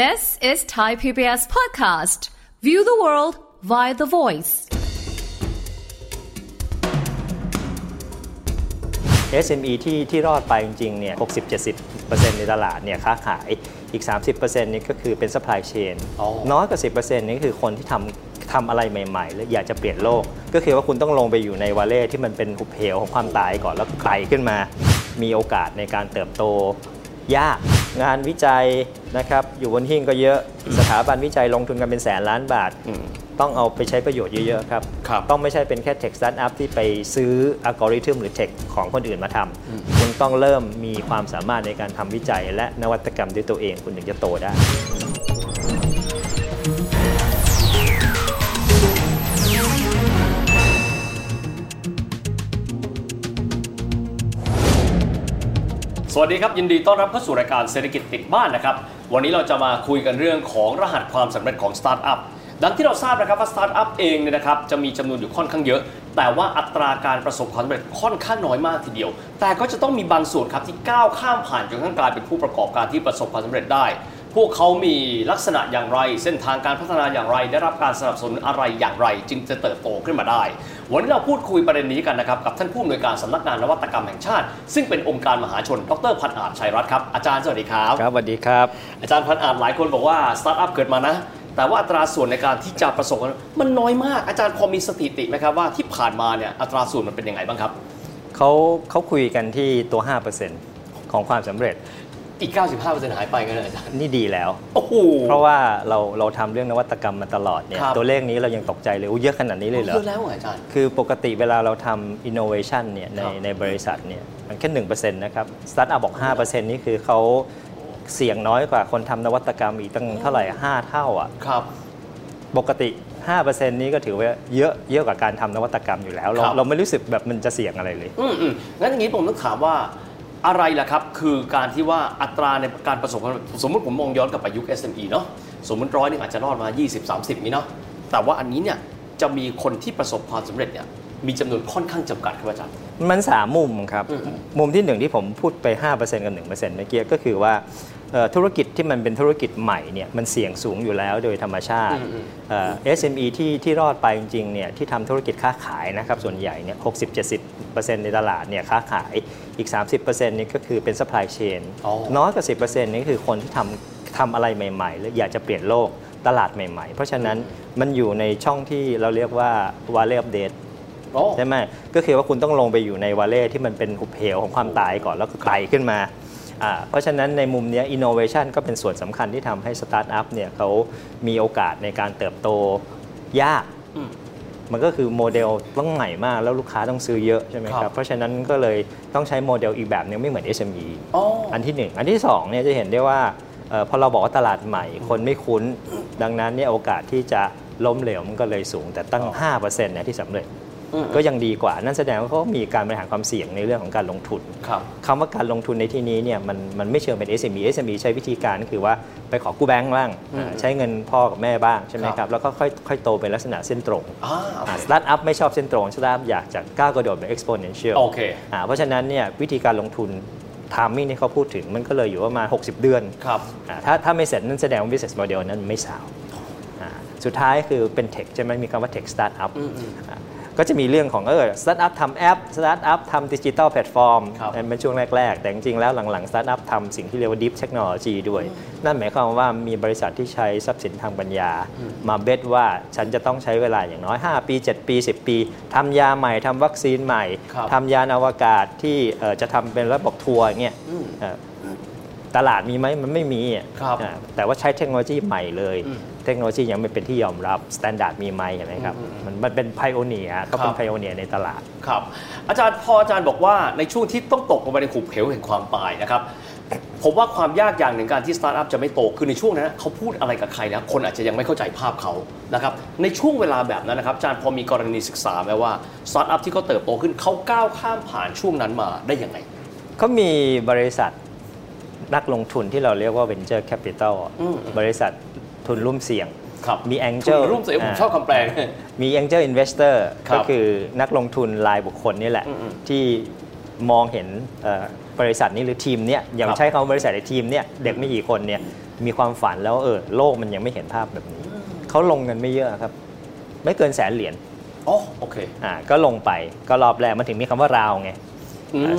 This is Thai PBS podcast. View the world via the voice. SME ที่ที่รอดไปจริงๆ เนี่ย 60-70%ในตลาดเนี่ยค้าขาย อีก 30%นี่ก็คือเป็น supply chain อ๋อน้อยกว่า 10%นี่คือคนที่ทำทำอะไรใหม่ๆ แล้วอยากจะเปลี่ยนโลก ก็คือว่าคุณต้องลงไปอยู่ในวาเล่ที่มันเป็นหุบเหวของความตายก่อนแล้วไกลขึ้นมา มีโอกาสในการเติบโต ยาก งานวิจัยนะครับอยู่บนหิ้งก็เยอะสถาบันวิจัยลงทุนกันเป็นแสนล้านบาท ต้องเอาไปใช้ประโยชน์เยอะ ๆ ครับครับต้องไม่ใช่เป็นแค่ tech startup ที่ไปซื้ออัลกอริทึมหรือ tech ของคนอื่นมาทำคุณต้องเริ่มมีความสามารถในการทำวิจัย และนวัตกรรมด้วยตัวเองคุณถึงจะโตได้ สวัสดีครับ ยินดีต้อนรับเข้าสู่รายการเศรษฐกิจติดบ้านนะครับ วันนี้เราจะมาคุยกันเรื่องของรหัสความสำเร็จของสตาร์ทอัพดังที่เราทราบนะครับว่าสตาร์ทอัพเองเนี่ยนะครับจะมีจำนวนอยู่ค่อนข้างเยอะ แต่ว่าอัตราการประสบความสำเร็จค่อนข้างน้อยมากทีเดียว แต่ก็จะต้องมีบางส่วนครับที่ก้าวข้ามผ่านจนกระทั่งกลายเป็นผู้ประกอบการที่ประสบความสำเร็จได้ พวกเขามีลักษณะอย่างไร เส้นทางการพัฒนาอย่างไร ได้รับการสนับสนุนอะไรอย่างไร จึงจะเติบโตขึ้นมาได้ วันนี้เราพูดคุยประเด็นนี้กันนะครับ กับท่านผู้อำนวยการสำนักงานนวัตกรรมแห่งชาติ ซึ่งเป็นองค์การมหาชน ดรพันอาจชัยรัตน์ครับ อาจารย์สวัสดีครับครับสวัสดีครับ อาจารย์พันอาจหลายคนบอกว่าสตาร์ทอัพเกิดมานะแต่ว่าอัตราส่วนในการที่จะประสบความมันน้อยมาก อาจารย์พอมีสถิติไหมครับว่าที่ผ่านมาเนี่ยอัตราส่วนมันเป็นยังไงบ้างครับเขาเขาคุยกันที่ตัว 5%ของความสำเร็จ อีก 95%หายไปกันเลยอาจารย์ นี่ดีแล้ว โอ้โห เพราะว่าเราเราทำเรื่องนวัตกรรมมาตลอดเนี่ย ครับตัวเลขนี้เรายังตกใจเลยอู้เยอะขนาดนี้เลยเหรอเยอะแล้วเหรออาจารย์คือปกติเวลาเราทำ innovation เนี่ยในครับในบริษัทเนี่ยมันแค่1%นะครับ สตาร์ทอัพบอก 5%นี่คือเขาเสี่ยงน้อยกว่าคนทำนวัตกรรมอีกตั้งเท่าไหร่ 5 เท่าอะ ครับ ปกติ 5%นี้ก็ถือว่าเยอะเยอะกว่าการทำนวัตกรรมอยู่แล้ว เราครับ เราไม่รู้สึกแบบมันจะเสี่ยงอะไรเลย อืมอืมงั้นอย่างนี้ผมต้องถามว่า อะไรล่ะครับ คือการที่ว่าอัตราในการประสบความสำเร็จสมมติผมมองย้อนกลับไปยุค SME เนาะสมมติร้อยหนึงอาจจะรอดมา 20-30 นี้เนาะแต่ว่าอันนี้เนี่ยจะมีคนที่ประสบความสำเร็จเนี่ยมีจำนวนค่อนข้างจำกัดครับอาจารย์มันสามมุมครับอืมมุมที่หนึ่งที่ผมพูดไป 5%กับ1%เมื่อกี้ก็คือว่าเอ่อ ธุรกิจที่มันเป็นธุรกิจใหม่เนี่ยมันเสี่ยงสูงอยู่แล้วโดยธรรมชาติอืมอืมเอ่อ SME ที่ที่รอดไปจริงๆเนี่ยที่ทำธุรกิจค้าขายนะครับส่วนใหญ่เนี่ย60-70%ในตลาดเนี่ยค้าขายอีก 30%นี่ก็คือเป็น supply chain อ๋อน้อยกว่า10%นี่คือคนที่ทำทำอะไรใหม่ๆแล้วอยากจะเปลี่ยนโลกตลาดใหม่ๆ เพราะฉะนั้นมันอยู่ในช่องที่เราเรียกว่า valley of death โอ้ใช่ไหมก็คือว่าคุณต้องลงไปอยู่ใน valley ที่มันเป็นหุบเหวของความตายก่อนแล้วก็ไต่ขึ้นมาอ่า เพราะฉะนั้นในมุมเนี้อินโนเวชันก็เป็นส่วนสำคัญที่ทำให้สตาร์ทอัพเนี่ยเขามีโอกาสในการเติบโตยากอืมมันก็คือโมเดลต้องใหม่มากแล้วลูกค้าต้องซื้อเยอะใช่ไหมคครัรับบเพราะฉะนั้นก็เลยต้องใช้โมเดลอีกแบบหนึ่งไม่เหมือน SME อ๋ออันที่หนึ่งอันที่สองเนี่ยจะเห็นได้ว่าเอ่อพอเราบอกว่าตลาดใหม่คนไม่คุ้น ดังนั้นเนี่ยโอกาสที่จะล้มเหลวมันก็เลยสูงแต่ตั้ง 5%เนี่ยที่สำเร็จอืม ก็ยังดีกว่า นั่นแสดงว่าเขามีการบริหารความเสี่ยงในเรื่องของการลงทุนครับคำว่าการลงทุนในที่นี้เนี่ยมันมันไม่เชิงเป็น SME SME ใช้วิธีการก็คือว่าไปขอกู้แบงก์บ้างอืมอ่าใช้เงินพ่อกับแม่บ้างใช่ไหมครับครับ แล้วก็ค่อยค่อยโตเป็นลักษณะเส้นตรงอ่าโอเคสตาร์ทอัพไม่ชอบเส้นตรงสตาร์ทอัพอยากจะก้าวกระโดดแบบ exponential โอเคอ่าเพราะฉะนั้นเนี่ยวิธีการลงทุน timing ที่เขาพูดถึงมันก็เลยอยู่ประมาณ 60 เดือนครับอ่าถ้าถ้าไม่เสร็จนั่นแสดงว่า business model นั้นไม่สาวอ่าสุดท้ายคือเป็น tech ใช่ไหมมีคำว่า tech startup อืมอืมอ่า ก็จะมีเรื่องของเออสตาร์ทอัพทำแอปสตาร์ทอัพทำดิจิตอลแพลตฟอร์มครับนั่นเป็นช่วงแรก ๆ แต่จริงๆแล้วหลังๆสตาร์ทอัพทำสิ่งที่เรียกว่า deep technology ด้วย นั่นหมายความว่ามีบริษัทที่ใช้ทรัพย์สินทางปัญญา มาเบ t ว่าฉันจะต้องใช้เวลาอย่างน้อย 5 ปี 7 ปี 10 ปีทำยาใหม่ทำวัคซีนใหม่ครับทำยานอวกาศที่เอ่อจะทำเป็นระบบทัวร์อย่างเงี้ยอืมเอ่อ ตลาดมีไหมมันไม่มีอะครับอ่าแต่ว่าใช้เทคโนโลยีใหม่เลยอืมเทคโนโลยียังไม่เป็นที่ยอมรับ standard มีไหมเห็นไหมครับอืมอืมมันมันเป็น pioneer เขาเป็ครันบ pioneer ในตลาดครับอาจารย์พออาจารย์บอกว่าในช่วงที่ต้องตกลงไปในหุบเหวแห่งความตายนะครับผมว่าความยากอย่างหนึ่งการที่สตาร์ทอัพจะไม่โตคือในช่วงนั้นนะเขาพูดอะไรกับใครนะคนอาจจะยังไม่เข้าใจภาพเขานะครับในช่วงเวลาแบบนั้นนะครับอาจารย์พอมีกรณีศึกษาไหมว่าสตาร์ทอัพที่เขาเติบโตขึ้นเขาก้าวข้ามผ่านช่วงนั้นมาได้ยังไงเขามีบริษัท นักลงทุนที่เราเรียกว่า venture capital อะอืมบริษัททุนร่วมเสี่ยงครับมี angel ร่วมเสียผมชอบคำแปลมี angel investor ครับก็คือนักลงทุนรายบุคคลนี่แหละอืมที่มองเห็นเอ่อบริษัทนี้หรือทีมเนี้ยอย่างครับใช้คำว่าบริษัทในทีมเนี้ยเด็กไม่กี่คนเนี่ยมีความฝันแล้วเออโลกมันยังไม่เห็นภาพแบบนี้ เขาลงเงินไม่เยอะครับ ไม่เกินแสนเหรียญอ๋อโอเคอ่าก็ลงไปก็รอบแรกมันถึงมีคำว่าราวไงอืม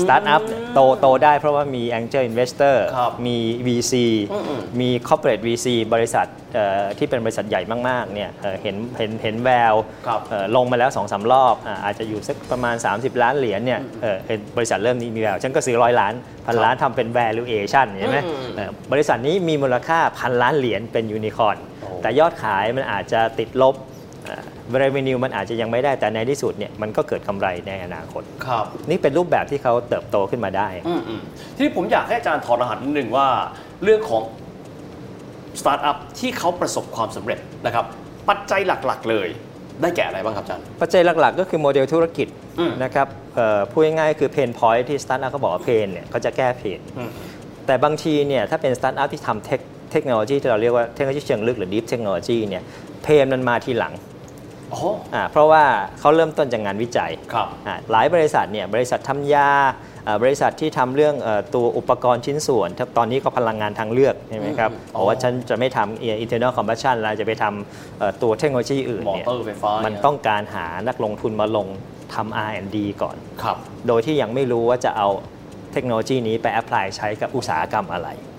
สตาร์ทอัพโตโตได้เพราะว่ามี Angel Investor ครับมี VC อืมอืมมี Corporate VC บริษัทเอ่อที่เป็นบริษัทใหญ่มากๆเนี่ยเอ่อเห็นเห็นเห็นแววครับเอ่อลงมาแล้วสองสามรอบอ่าอาจจะอยู่สักประมาณ 30 ล้านเหรียญเนี่ยเอ่อเห็นบริษัทเริ่มนี้มีแวว ฉันก็ซื้อร้อยล้าน พันล้านทำเป็น valuation ใช่ไหมอืมเอ่อบริษัทนี้มีมูลค่าพันล้านเหรียญเป็นยูนิคอร์นโอ้แต่ยอดขายมันอาจจะติดลบเอ่อ revenue มันอาจจะยังไม่ได้แต่ในที่สุดเนี่ยมันก็เกิดกำไรในอนาคตครับนี่เป็นรูปแบบที่เขาเติบโตขึ้นมาได้อืมอืมทีนี้ผมอยากให้อาจารย์ถอดรหัสนิดนึงว่าเรื่องของสตาร์ทอัพที่เขาประสบความสำเร็จนะครับปัจจัยหลักๆ เลยได้แก่อะไรบ้างครับอาจารย์ ปัจจัยหลักๆ ก็คือโมเดลธุรกิจอืมนะครับเอ่อพูดง่ายๆคือ pain point ที่สตาร์ทอัพเขาบอกว่า pain เนี่ยเขาจะแก้ pain อืมแต่บางทีเนี่ยถ้าเป็นสตาร์ทอัพที่ทำ tech เทคโนโลยีที่เราเรียกว่าเทคโนโลยีเชิงลึกหรือ Deep Technology เนี่ย pain มันมาทีหลังอ๋ออ่า เพราะว่าเขาเริ่มต้นจากงานวิจัยครับอ่าหลายบริษัทเนี่ยบริษัททำยาอ่าบริษัทที่ทำเรื่องเอ่อตัวอุปกรณ์ชิ้นส่วนถ้าตอนนี้ก็พลังงานทางเลือกใช่ไหมครับอืมบอกว่าฉันจะไม่ทำ internal combustion แล้วจะไปทำเอ่อตัวเทคโนโลยีอื่นมอเนี่ยเตอร์ไฟฟ้ามันเยต้องการหานักลงทุนมาลงทำ R&D ก่อนครับโดยที่ยังไม่รู้ว่าจะเอาเทคโนโลยีนี้ไป apply ใช้กับอุตสาหกรรมอะไรโอเคอะ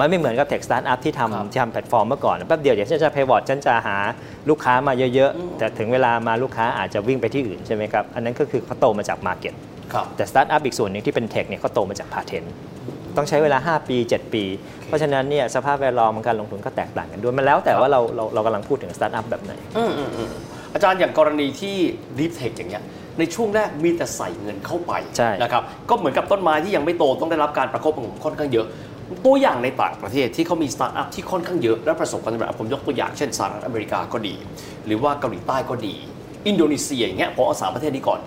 มันไม่เหมือนกับ tech startup ที่ครับทำที่ทำแพลตฟอร์มเมื่อก่อนแป๊บเดียวเดี๋ยวฉันจะพ i วอตฉันจะหาลูกค้ามาเยอะๆ แต่ถึงเวลามาลูกค้าอาจจะวิ่งไปที่อื่นใช่ไหมครับอันนั้นก็คือเขาโตมาจาก market ครับแต่สตาร์ทอัพอีกส่วนหนึ่งที่เป็น tech เนี่ยเขาโตมาจาก patent ต้องใช้เวลา 5 ปี 7 ปี เพราะฉะนั้นเนี่ยสภาพแวดล้อมของการลงทุนก็แตกต่างกันด้วยมันแล้วแต่ว่าเราเราเรากำลังพูดถึงสตาร์ทอัพแบบไหนอืมอืมอืมอาจารย์อย่างกรณีที่ Deep Tech อย่างเงี้ยในช่วงแรกมีแต่ใส่เงินเข้าไปใช่นะครับก็เหมือนกับต้นไม้ที่ยังไม่โตต้องได้รับการประคบประหงมค่อนข้างเยอะ ตัวอย่างในต่างประเทศที่เขามีสตาร์ทอัพที่ค่อนข้างเยอะและประสบความสำเร็จผมยกตัวอย่างเช่นสหรัฐอเมริกาก็ดี หรือว่าเกาหลีใต้ก็ดี อินโดนีเซียอย่างเงี้ยผมเอาสามประเทศนี้ก่อน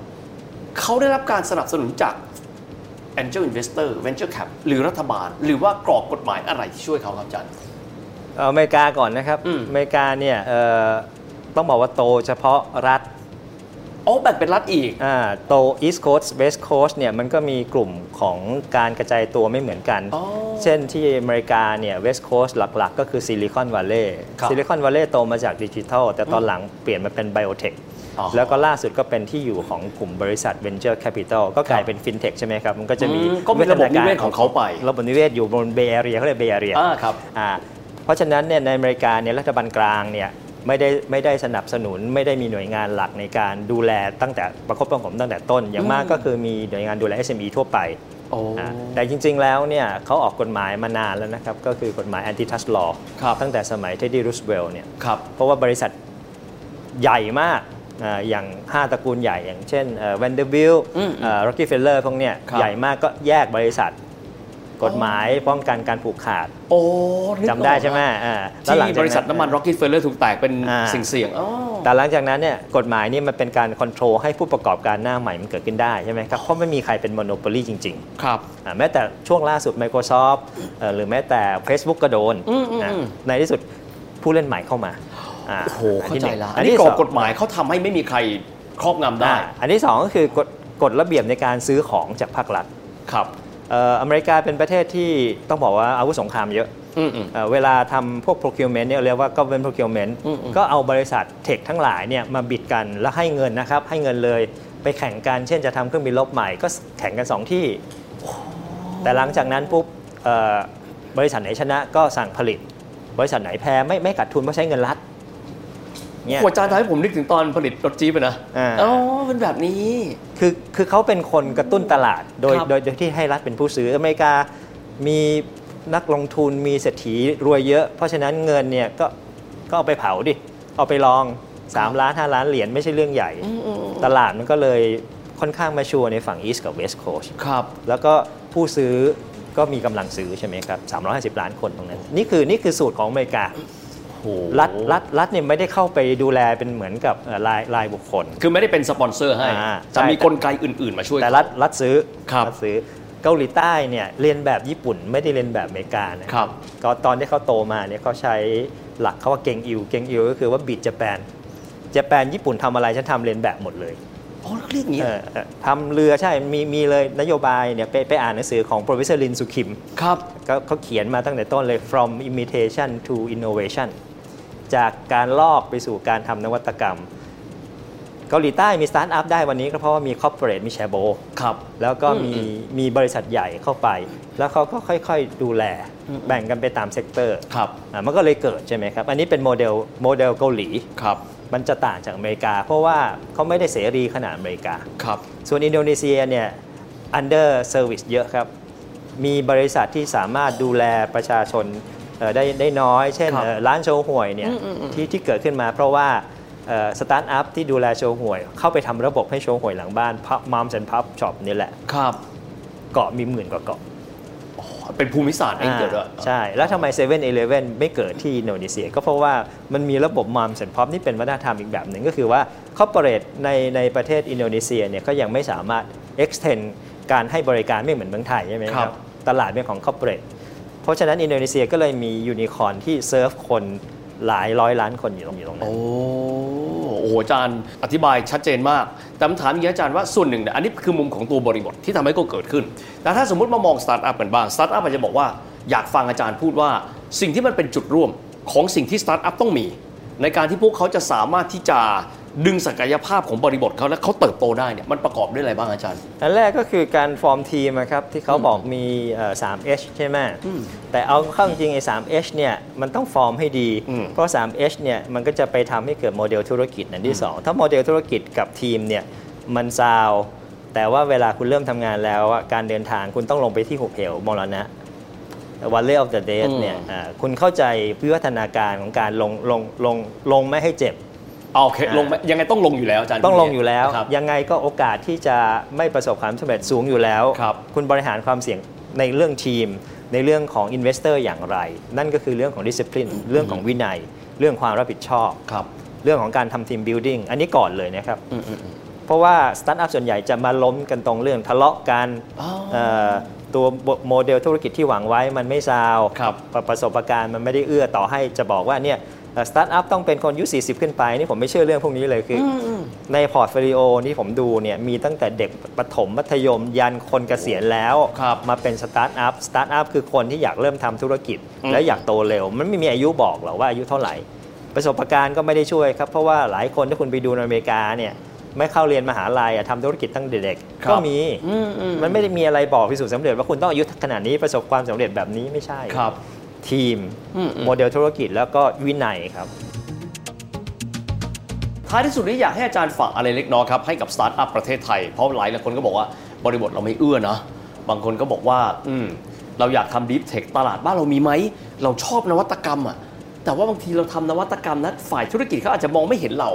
เขาได้รับการสนับสนุนจาก Angel Investor Venture Cap หรือรัฐบาล หรือว่ากรอบกฎหมายอะไรที่ช่วยเขาครับอาจารย์เอาอเมริกาก่อนนะครับอืมอเมริกาเนี่ยเอ่อต้องบอกว่าโตเฉพาะรัฐ อ๋อแบ่งเป็นรัฐอีกอ่าโต East Coast West Coast เนี่ยมันก็มีกลุ่มของการกระจายตัวไม่เหมือนกันอ๋อเช่นที่อเมริกาเนี่ย West Coast หลักๆ ก็คือซิลิคอนวัลเลย์ครับซิลิคอนวัลเลย์โตมาจากดิจิทัล แต่ตอนหลังเปลี่ยนมาเป็น biotech อ๋อแล้วก็ล่าสุดก็เป็นที่อยู่ของกลุ่มบริษัท Venture Capital ก็กลายเป็นฟินเทคใช่ไหมครับ มันก็จะมีอืมก็มีระบบนิเวศของเขาไประบบนิเวศอยู่บน Bay Area เขาเรียก Bay Area อ่าครับอ่าเพราะฉะนั้นเนี่ยในอเมริกาเนี่ยรัฐบาลกลางเนี่ย ไม่ได้ไม่ได้สนับสนุน ไม่ได้มีหน่วยงานหลักในการดูแลตั้งแต่ประคบประหงมตั้งแต่ต้น อย่างมากก็คือมีหน่วยงานดูแล SME ทั่วไปโอ้อ่าแต่จริง ๆ แล้วเนี่ยเขาออกกฎหมายมานานแล้วนะครับ ก็คือกฎหมาย antitrust law ครับตั้งแต่สมัยเท็ดดี้รูสเวลต์เนี่ยครับเพราะว่าบริษัทใหญ่มากอ่าอย่าง 5 ตระกูลใหญ่อย่างเช่นแวนเดอร์บิลอืมร็อกกี้เฟลเลอร์พวกเนี้ยครับใหญ่มากก็แยกบริษัท กฎหมายป้องกันการผูกขาดโอ้นึกออกจำได้ใช่ไหมอ่าแล้วหลังที่จากบริษัทน้ำมัน Rocket f e l l e r ถูกแตกเป็นอ่าสิ่งเสี่ยงๆอ๋อแต่หลังจากนั้นเนี่ยกฎหมายนี่มันเป็นการ control ให้ผู้ประกอบการหน้าใหม่มันเกิดขึ้นได้ใช่ไหมครับเพราะไม่มีใครเป็น monopoly จริงครับๆอ่าแม้แต่ช่วงล่าสุด Microsoft เอ่อหรือแม้แต่ Facebook ก็โดนอืมอืมนะอืมในที่สุดผู้เล่นใหม่เข้ามาาโอ้โหอันเข้าที่ใจหนึ่งละอัอันนนี้ที่กรสออบงกฎหมายเขาทำให้ไม่มีใครครอบงำได้อ่าอันที่สองก็คือกฎกฎระเบียบในการซื้อของจากภาครัฐครับเอ่ออเมริกาเป็นประเทศที่ต้องบอกว่าอาวุธสงครามเยอะอืมอืมเอ่อเวลาทำพวก procurement เนี่ยเรียกว่า government procurement อืมอืมก็เอาบริษัทเทคทั้งหลายเนี่ยมาบิดกันแล้วให้เงินนะครับ ให้เงินเลยไปแข่งกันเช่นจะทำเครื่องบินลบใหม่ก็แข่งกัน 2 ที่ แต่หลังจากนั้นปุ๊บเอ่อบริษัทไหนชนะก็สั่งผลิต บริษัทไหนแพ้ไม่ไม่ขาดทุนเพราะใช้เงินรัฐ เนี่ยหัวจานทำให้ผมนึกถึงตอนผลิตรถจี๊ปอะนะอ่าอ๋อเป็นแบบนี้ คือคือเขาเป็นคนกระตุ้นตลาด โดยครับโดยโดยที่ให้รัฐเป็นผู้ซื้ออเมริกามีนักลงทุนมีเศรษฐีรวยเยอะ เพราะฉะนั้นเงินเนี่ยก็ก็เอาไปเผาดิ เอาไปลอง 3 ล้าน 5 ล้านเหรียญไม่ใช่เรื่องใหญ่ ตลาดมันก็เลยค่อนข้างมาชัวร์ในฝั่ง East กับ West Coast ครับ แล้วก็ผู้ซื้อก็มีกำลังซื้อใช่ไหมครับ 350 ล้านคนตรงนั้น นี่คือนี่คือสูตรของอเมริกาโอ้โห รัฐรัฐรัฐเนี่ยไม่ได้เข้าไปดูแลเป็นเหมือนกับเอ่อรายรายบุคคล คือไม่ได้เป็นสปอนเซอร์ให้อ่าจะมีใช่กลไกอื่น ๆ มาช่วยแต่รัฐรัฐซื้อครับฐซื้อเกาหลีใต้เนี่ยเรียนแบบญี่ปุ่นไม่ได้เรียนแบบอเมริกานะครับก็ตอนที่เขาโตมาเนี่ยเขาใช้หลักเขาว่าเก่งอิวเก่งอิวก็คือว่าบีดญี่ปุ่นญี่ปุ่นทำอะไรฉันทำเรียนแบบหมดเลยอ๋อเรียกอย่างนี้เออเออทำเรือใช่ มีมีเลยนโยบายเนี่ยไปไปอ่านหนังสือของ professor Linsu Kim ครับก็เขาเขียนมาตั้งแต่ต้นเลย from imitation to innovation จากการลอกไปสู่การทำนวัตกรรม เกาหลีใต้มีสตาร์ทอัพได้วันนี้ก็เพราะว่ามี corporate มีแชโบลครับแล้วก็อืมมีอืมมีบริษัทใหญ่เข้าไป แล้วเขาก็ค่อยๆดูแลอืมแบ่งกันไปตาม sector ครับอะมันก็เลยเกิดใช่ไหมครับ อันนี้เป็นโมเดลโมเดลเกาหลีครับมันจะต่างจากอเมริกา เพราะว่าเขาไม่ได้เสรีขนาดอเมริกาครับส่วนอินโดนีเซียเนี่ย under service เยอะครับ มีบริษัทที่สามารถดูแลประชาชนเอ่อ ได้ได้น้อย เช่นครับเอ่อร้านโชว์หวยเนี่ยอืมอืมอืมที่ที่เกิดขึ้นมาเพราะว่าสตาร์ทอัพที่ดูแลโชว์หวย เข้าไปทำระบบให้โชว์หวยหลังบ้านพับมอม s ซนพับช็อปนี่แหละครับเกาะมีหมื่นกว่าเกาะเป็นภูมิศาสตร์เองเดียวด้วยใช่ แล้วทำไม7 e เ e ่ e อไม่เกิดที่อินโดนีเซีย ก็เพราะว่ามันมีระบบมอม s ซนพับนี่เป็นวัฒนธรรมอีกแบบหนึ่งก็คือว่าคอ r p o r a t e ในในประเทศอินโดนีเซียเนี่ยก็ยังไม่สามารถ extend การให้บริการไม่เหมือนเมืองไทยใช่ไหมคครัรับบตลาดเป็นของคอ r p o r a t e เพราะฉะนั้นอินโดนีเซียก็เลยมียูนิคอร์นที่เซิร์ฟคนหลายร้อยล้านคนอยู่ตรงอยู่ตรงนั้น โอ้โหอาจารย์อธิบายชัดเจนมาก แต่ผมถามอย่างนี้อาจารย์ว่าส่วนหนึ่งเนี่ยอันนี้คือมุมของตัวบริบทที่ทำให้ก็เกิดขึ้น แต่ถ้าสมมติมามองสตาร์ทอัพกันบ้างสตาร์ทอัพอาจจะบอกว่าอยากฟังอาจารย์พูดว่า สิ่งที่มันเป็นจุดร่วมของสิ่งที่สตาร์ทอัพต้องมี ในการที่พวกเขาจะสามารถที่จะ ดึงศักยภาพของบริบทเขาและเขาเติบโตได้เนี่ยมันประกอบด้วยอะไรบ้างอาจารย์ อันแรกก็คือการฟอร์มทีมนะครับที่เขาบอกมีเอ่อ 3H ใช่ไหมอืมแต่เอาเข้าจริงๆไอ้ 3H เนี่ยมันต้องฟอร์มให้ดีอืมเพราะ 3H เนี่ยมันก็จะไปทำให้เกิดโมเดลธุรกิจอันที่ 2 ถ้าโมเดลธุรกิจกับทีมเนี่ยมันซาว แต่ว่าเวลาคุณเริ่มทำงานแล้วอะการเดินทางคุณต้องลงไปที่หุบเหวมรณะ Valley of the Dead อืมเนี่ยอ่าคุณเข้าใจวิวัฒนาการของการลงลงลงลงไม่ให้เจ็บเอา โอเคลงไหมยังไงต้องลงอยู่แล้วอาจารย์ต้องลงอยู่แล้วครับยังไงก็โอกาสที่จะไม่ประสบความสำเร็จสูงอยู่แล้วครับคุณบริหารความเสี่ยงในเรื่องทีม ในเรื่องของ Investor อย่างไร นั่นก็คือเรื่องของ Discipline เรื่องของวินัย เรื่องความรับผิดชอบครับเรื่องของการทำทีม building อันนี้ก่อนเลยนะครับอืมอืมอืมเพราะว่าสตาร์ทอัพส่วนใหญ่จะมาล้มกันตรงเรื่องทะเลาะกันอ๋อเอ่อตัวโมเดลธุรกิจที่หวังไว้มันไม่ซาวครับประประสบการณ์มันไม่ได้เอื้อต่อให้จะบอกว่าเนี่ย สตาร์ทอัพต้องเป็นคนอายุ40 ขึ้นไป นี่ผมไม่เชื่อเรื่องพวกนี้เลยคือใน portfolio ที่ผมดูเนี่ยมีตั้งแต่เด็กประถมมัธยมยันคนเกษียณแล้วครับมาเป็นสตาร์ทอัพสตาร์ทอัพคือคนที่อยากเริ่มทำธุรกิจอืมและอยากโตเร็ว มันไม่มีอายุบอกหรอกว่าอายุเท่าไหร่ ประสบการณ์ก็ไม่ได้ช่วยครับ เพราะว่าหลายคนถ้าคุณไปดูในอเมริกาเนี่ยไม่เข้าเรียนมหาลัยอะทำธุรกิจตั้งแต่เด็กครับก็มีอืมอืมมันไม่ได้มีอะไรบอกพิสูจน์สำเร็จว่าคุณต้องอายุขนาดนี้ประสบความสำเร็จแบบนี้ไม่ใช่ครับ ทีมอืมอืมโมเดลธุรกิจแล้วก็วินัยครับ ท้ายที่สุดนี้อยากให้อาจารย์ฝากอะไรเล็กน้อยครับ ให้กับสตาร์ทอัพประเทศไทย เพราะหลายหลายคนก็บอกว่าบริบทเราไม่เอื้อนะ บางคนก็บอกว่า อืมเราอยากทำดีฟเทคตลาดบ้านเรามีไหม เราชอบนวัตกรรมอะแต่ว่าบางทีเราทำนวัตกรรมนั้นฝ่ายธุรกิจเขาอาจจะมองไม่เห็นเรา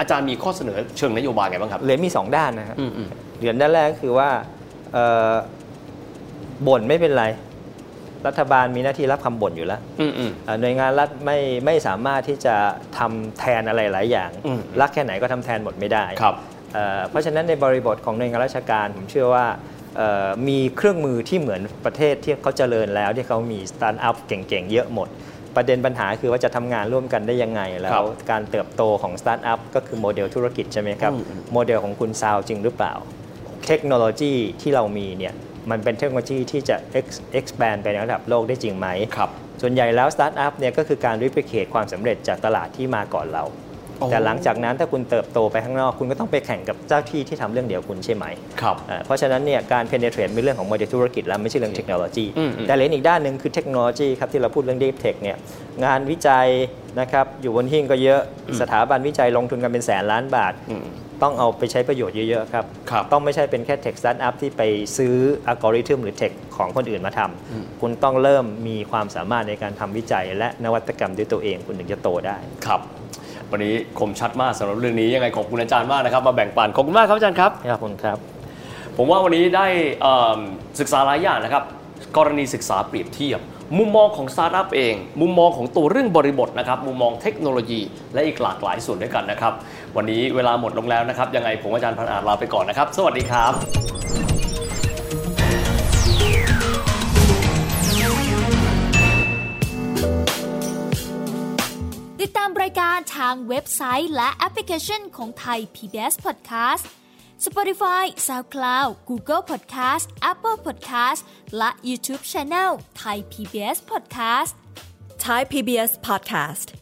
อาจารย์มีข้อเสนอเชิงนโยบายไงบ้างครับเหรียญมี 2 ด้านนะครับอืมอืมเหรียญด้านแรกก็คือว่าเอ่อบ่นไม่เป็นไร รัฐบาลมีหน้าที่รับคำบ่นอยู่แล้วอืมอืมเอ่อหน่วยงานรัฐไม่ไม่สามารถที่จะทำแทนอะไรหลายอย่างอืมรักแค่ไหนก็ทำแทนหมดไม่ได้ครับเอ่อเพราะฉะนั้นในบริบทของหน่วยงานราชการผมเชื่อว่าเอ่อมีเครื่องมือที่เหมือนประเทศที่เขาเจริญแล้วที่เขามีสตาร์ทอัพเก่งๆ เยอะหมด ประเด็นปัญหาคือว่าจะทำงานร่วมกันได้ยังไง แล้วครับการเติบโตของสตาร์ทอัพก็คือโมเดลธุรกิจใช่ไหมครับอืมอืมโมเดลของคุณซาวจริงหรือเปล่า เทคโนโลยีที่เรามีเนี่ย มันเป็นเทคโนโลยีที่จะ ex- expand ไปในระดับโลกได้จริงไหมครับส่วนใหญ่แล้วสตาร์ทอัพเนี่ยก็คือการ replicate ความสำเร็จจากตลาดที่มาก่อนเราโอ้แต่หลังจากนั้นถ้าคุณเติบโตไปข้างนอก คุณก็ต้องไปแข่งกับเจ้าที่ที่ทำเรื่องเดียวคุณใช่ไหมครับอ่าเพราะฉะนั้นเนี่ยการ penetrate เป็นเรื่องของโมเดลธุรกิจแล้วไม่ใช่เรื่องเทคโนโลยีอืมอืมแต่เหรียญอีกด้านหนึ่งคือเทคโนโลยีครับที่เราพูดเรื่อง deep tech เนี่ยงานวิจัยนะครับอยู่บนหิ้งก็เยอะสถาบันวิจัยลงทุนกันเป็นแสนล้านบาทอืม ต้องเอาไปใช้ประโยชน์เยอะๆครับครับต้องไม่ใช่เป็นแค่ tech startup ที่ไปซื้ออัลกอริทึมหรือ tech ของคนอื่นมาทำคุณต้องเริ่มมีความสามารถในการทำวิจัย และนวัตกรรมด้วยตัวเองคุณถึงจะโตได้ครับวันนี้คมชัดมากสำหรับเรื่องนี้ยังไงขอบคุณอาจารย์มากนะครับมาแบ่งปันขอบคุณมากครับอาจารย์ครับขอบคุณครับ ผมว่าวันนี้ได้เอิ่มศึกษาหลายอย่างนะครับ กรณีศึกษาเปรียบเทียบมุมมองของสตาร์ทอัพเอง มุมมองของตัวเรื่องบริบทนะครับ มุมมองเทคโนโลยี และอีกหลากหลายส่วนด้วยกันนะครับ วันนี้เวลาหมดลงแล้วนะครับ ยังไงผมอาจารย์พันอาจลาไปก่อนนะครับ สวัสดีครับติดตามรายการทางเว็บไซต์และแอปพลิเคชันของไทย PBS Podcast Spotify, SoundCloud, Google Podcast, Apple Podcast และ YouTube Channel Thai PBS Podcast Thai PBS podcast.